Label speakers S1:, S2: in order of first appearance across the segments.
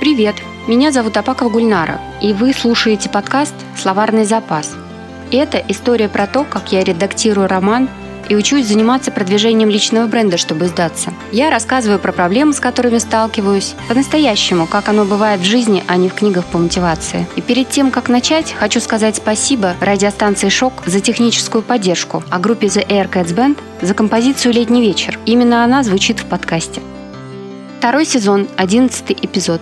S1: Привет, меня зовут Апакова Гульнара, и вы слушаете подкаст «Словарный запас». Это история про то, как я редактирую роман и учусь заниматься продвижением личного бренда, чтобы сдаться. Я рассказываю про проблемы, с которыми сталкиваюсь, по-настоящему, как оно бывает в жизни, а не в книгах по мотивации. И перед тем, как начать, хочу сказать спасибо радиостанции «Шок» за техническую поддержку, а группе The Air Cats Band за композицию «Летний вечер». Именно она звучит в подкасте. Второй сезон, одиннадцатый эпизод.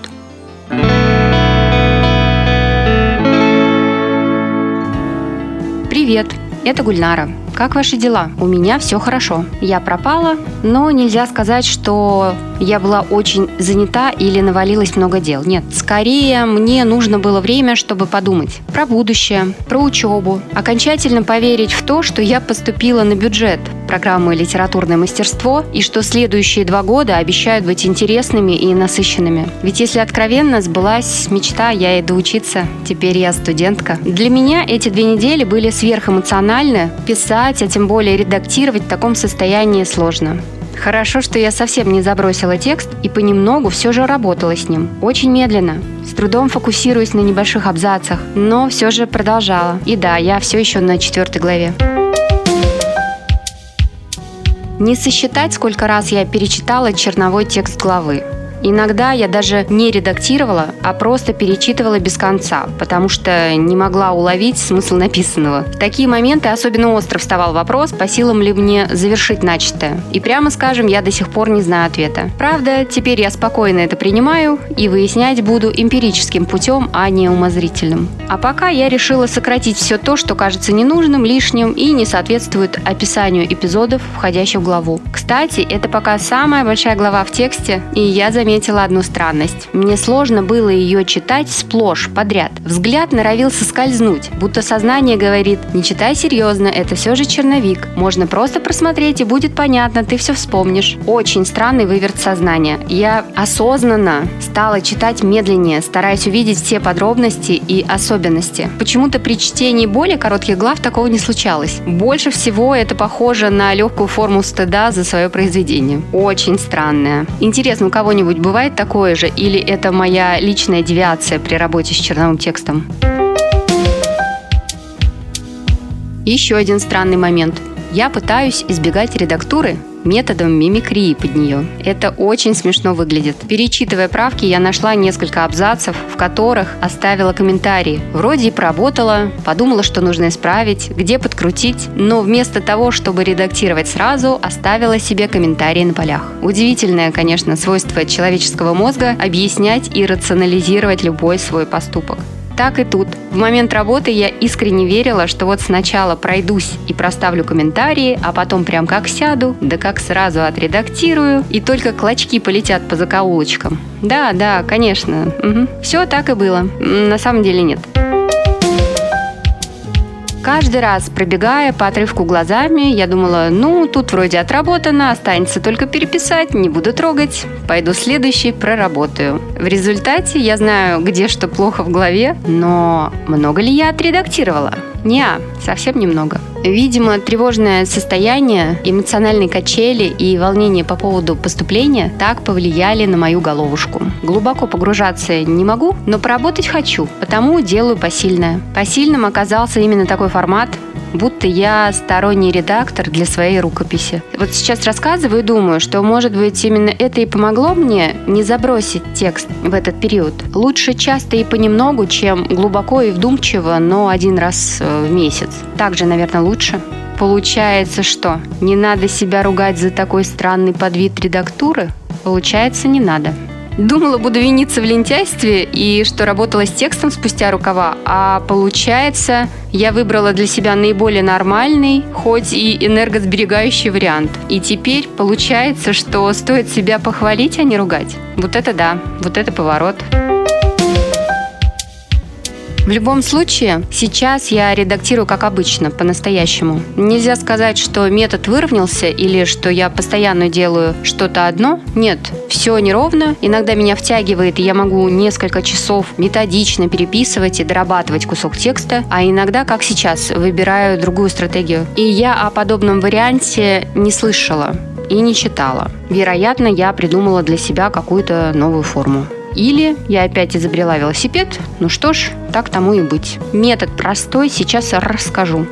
S1: Привет, это Гульнара. Как ваши дела? У меня все хорошо. Я пропала, но нельзя сказать, что я была очень занята или навалилось много дел. Нет, скорее мне нужно было время, чтобы подумать про будущее, про учебу, окончательно поверить в то, что я поступила на бюджет программы «Литературное мастерство» и что следующие два года обещают быть интересными и насыщенными. Ведь если откровенно, сбылась мечта, я иду учиться, теперь я студентка. Для меня эти две недели были сверхэмоциональны. Писать а тем более редактировать в таком состоянии сложно. Хорошо, что я совсем не забросила текст и понемногу все же работала с ним. Очень медленно, с трудом фокусируясь на небольших абзацах, но все же продолжала. И да, я все еще на четвертой главе. Не сосчитать, сколько раз я перечитала черновой текст главы. Иногда я даже не редактировала, а просто перечитывала без конца, потому что не могла уловить смысл написанного. В такие моменты особенно остро вставал вопрос, по силам ли мне завершить начатое. И прямо скажем, я до сих пор не знаю ответа. Правда, теперь я спокойно это принимаю и выяснять буду эмпирическим путем, а не умозрительным. А пока я решила сократить все то, что кажется ненужным, лишним и не соответствует описанию эпизодов, входящих в главу. Кстати, это пока самая большая глава в тексте, и я заметила заметила одну странность. Мне сложно было ее читать сплошь, подряд. Взгляд норовился скользнуть, будто сознание говорит «Не читай серьезно, это все же черновик. Можно просто просмотреть и будет понятно, ты все вспомнишь». Очень странный выверт сознания. Я осознанно стала читать медленнее, стараясь увидеть все подробности и особенности. Почему-то при чтении более коротких глав такого не случалось. Больше всего это похоже на легкую форму стыда за свое произведение. Очень странное. Интересно, у кого-нибудь когда-нибудь бывает такое же, или это моя личная девиация при работе с черновым текстом? Еще один странный момент. Я пытаюсь избегать редактуры, методом мимикрии под нее. Это очень смешно выглядит. Перечитывая правки, я нашла несколько абзацев, в которых оставила комментарии. Вроде и поработала, подумала, что нужно исправить, где подкрутить, но вместо того, чтобы редактировать сразу, оставила себе комментарии на полях. Удивительное, конечно, свойство человеческого мозга объяснять и рационализировать любой свой поступок. Так и тут. В момент работы я искренне верила, что вот сначала пройдусь и проставлю комментарии, а потом прям как сяду, да как сразу отредактирую, и только клочки полетят по закоулочкам. Да, да, конечно. Угу. Все так и было. На самом деле нет. Каждый раз, пробегая по отрывку глазами, я думала, ну, тут вроде отработано, останется только переписать, не буду трогать, пойду следующий, проработаю. В результате я знаю, где что плохо в голове, но много ли я отредактировала? Не, совсем немного. Видимо, тревожное состояние, эмоциональные качели и волнение по поводу поступления так повлияли на мою головушку. Глубоко погружаться не могу, но поработать хочу, потому делаю посильное. Посильным оказался именно такой формат, будто я сторонний редактор для своей рукописи. Вот сейчас рассказываю и думаю, что, может быть, именно это и помогло мне не забросить текст в этот период. Лучше часто и понемногу, чем глубоко и вдумчиво, но один раз э, в месяц. Также, наверное, лучше. Получается, что не надо себя ругать за такой странный подвид редактуры? Получается, не надо. Думала, буду виниться в лентяйстве и что работала с текстом спустя рукава, а получается, я выбрала для себя наиболее нормальный, хоть и энергосберегающий вариант. И теперь получается, что стоит себя похвалить, а не ругать. Вот это да, вот это поворот. В любом случае, сейчас я редактирую как обычно, по-настоящему. Нельзя сказать, что метод выровнялся или что я постоянно делаю что-то одно. Нет, все неровно. Иногда меня втягивает, и я могу несколько часов методично переписывать и дорабатывать кусок текста, а иногда, как сейчас, выбираю другую стратегию. И я о подобном варианте не слышала и не читала. Вероятно, я придумала для себя какую-то новую форму. Или я опять изобрела велосипед. Ну что ж, так тому и быть. Метод простой, сейчас расскажу.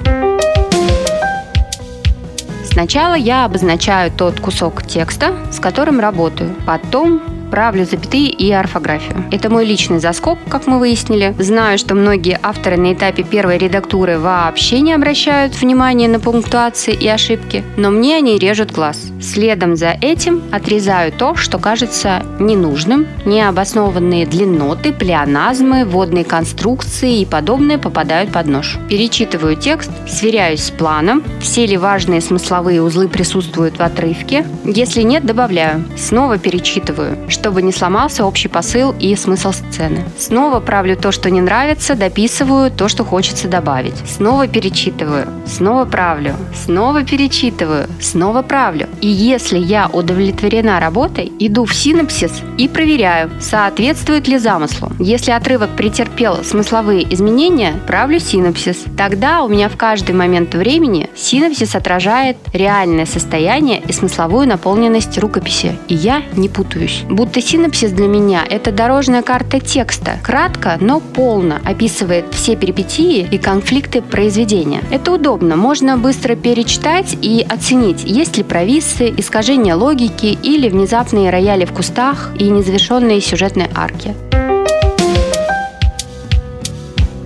S1: Сначала я обозначаю тот кусок текста, с которым работаю. Потом правлю запятые и орфографию. Это мой личный заскок, как мы выяснили. Знаю, что многие авторы на этапе первой редактуры вообще не обращают внимания на пунктуации и ошибки, но мне они режут глаз. Следом за этим отрезаю то, что кажется ненужным, необоснованные длинноты, плеоназмы, водные конструкции и подобное попадают под нож. Перечитываю текст, сверяюсь с планом, все ли важные смысловые узлы присутствуют в отрывке. Если нет, добавляю. Снова перечитываю, чтобы не сломался общий посыл и смысл сцены. Снова правлю то, что не нравится, дописываю то, что хочется добавить. Снова перечитываю, снова правлю, снова перечитываю, снова правлю. И если я удовлетворена работой, иду в синапсис и проверяю, соответствует ли замыслу. Если отрывок претерпел смысловые изменения, правлю синапсис. Тогда у меня в каждый момент времени синапсис отражает реальное состояние и смысловую наполненность рукописи. И я не путаюсь. Будто будто синапсис для меня – это дорожная карта текста. Кратко, но полно описывает все перипетии и конфликты произведения. Это удобно, можно быстро перечитать и оценить, есть ли провисы, искажения логики или внезапные рояли в кустах и незавершенные сюжетные арки.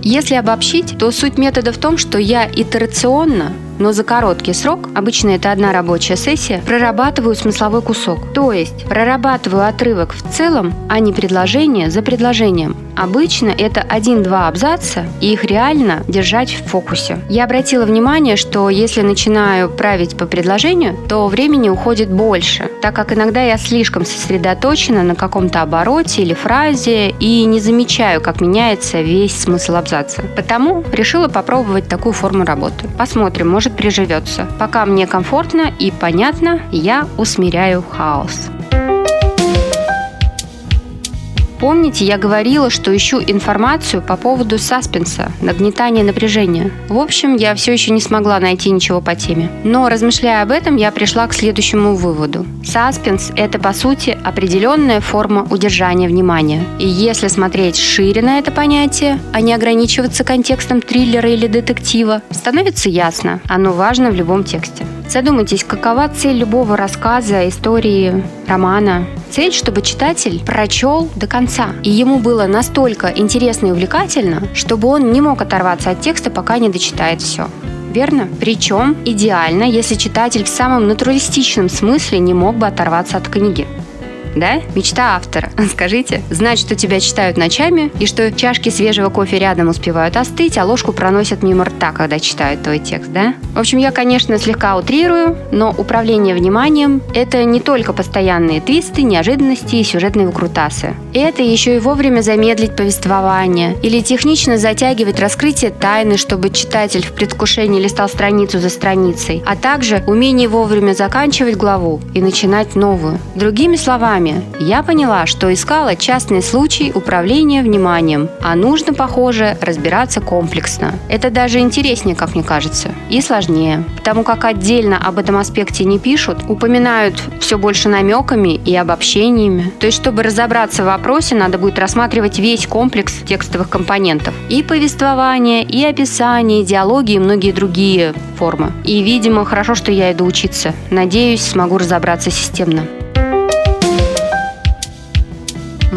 S1: Если обобщить, то суть метода в том, что я итерационно но за короткий срок, обычно это одна рабочая сессия, прорабатываю смысловой кусок. То есть прорабатываю отрывок в целом, а не предложение за предложением. Обычно это один-два абзаца, и их реально держать в фокусе. Я обратила внимание, что если начинаю править по предложению, то времени уходит больше, так как иногда я слишком сосредоточена на каком-то обороте или фразе и не замечаю, как меняется весь смысл абзаца. Потому решила попробовать такую форму работы. Посмотрим, может приживется. Пока мне комфортно и понятно, я усмиряю хаос. Помните, я говорила, что ищу информацию по поводу саспенса, нагнетания напряжения. В общем, я все еще не смогла найти ничего по теме. Но, размышляя об этом, я пришла к следующему выводу. Саспенс – это, по сути, определенная форма удержания внимания. И если смотреть шире на это понятие, а не ограничиваться контекстом триллера или детектива, становится ясно, оно важно в любом тексте. Задумайтесь, какова цель любого рассказа, истории, романа? Цель, чтобы читатель прочел до конца. И ему было настолько интересно и увлекательно, чтобы он не мог оторваться от текста, пока не дочитает все. Верно? Причем идеально, если читатель в самом натуралистичном смысле не мог бы оторваться от книги да? Мечта автора. Скажите, знать, что тебя читают ночами, и что чашки свежего кофе рядом успевают остыть, а ложку проносят мимо рта, когда читают твой текст, да? В общем, я, конечно, слегка утрирую, но управление вниманием – это не только постоянные твисты, неожиданности и сюжетные выкрутасы. Это еще и вовремя замедлить повествование или технично затягивать раскрытие тайны, чтобы читатель в предвкушении листал страницу за страницей, а также умение вовремя заканчивать главу и начинать новую. Другими словами, словами, я поняла, что искала частный случай управления вниманием, а нужно, похоже, разбираться комплексно. Это даже интереснее, как мне кажется, и сложнее, потому как отдельно об этом аспекте не пишут, упоминают все больше намеками и обобщениями. То есть, чтобы разобраться в вопросе, надо будет рассматривать весь комплекс текстовых компонентов. И повествование, и описание, и диалоги, и многие другие формы. И, видимо, хорошо, что я иду учиться. Надеюсь, смогу разобраться системно.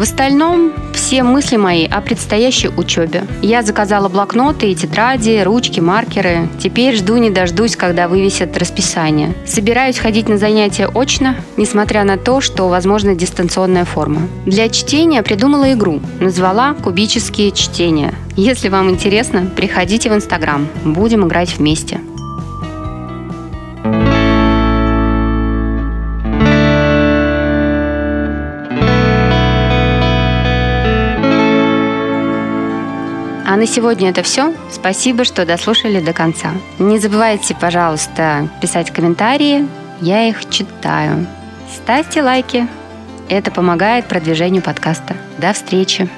S1: В остальном все мысли мои о предстоящей учебе. Я заказала блокноты и тетради, ручки, маркеры. Теперь жду не дождусь, когда вывесят расписание. Собираюсь ходить на занятия очно, несмотря на то, что возможна дистанционная форма. Для чтения придумала игру. Назвала «Кубические чтения». Если вам интересно, приходите в Инстаграм. Будем играть вместе. А на сегодня это все. Спасибо, что дослушали до конца. Не забывайте, пожалуйста, писать комментарии. Я их читаю. Ставьте лайки. Это помогает продвижению подкаста. До встречи!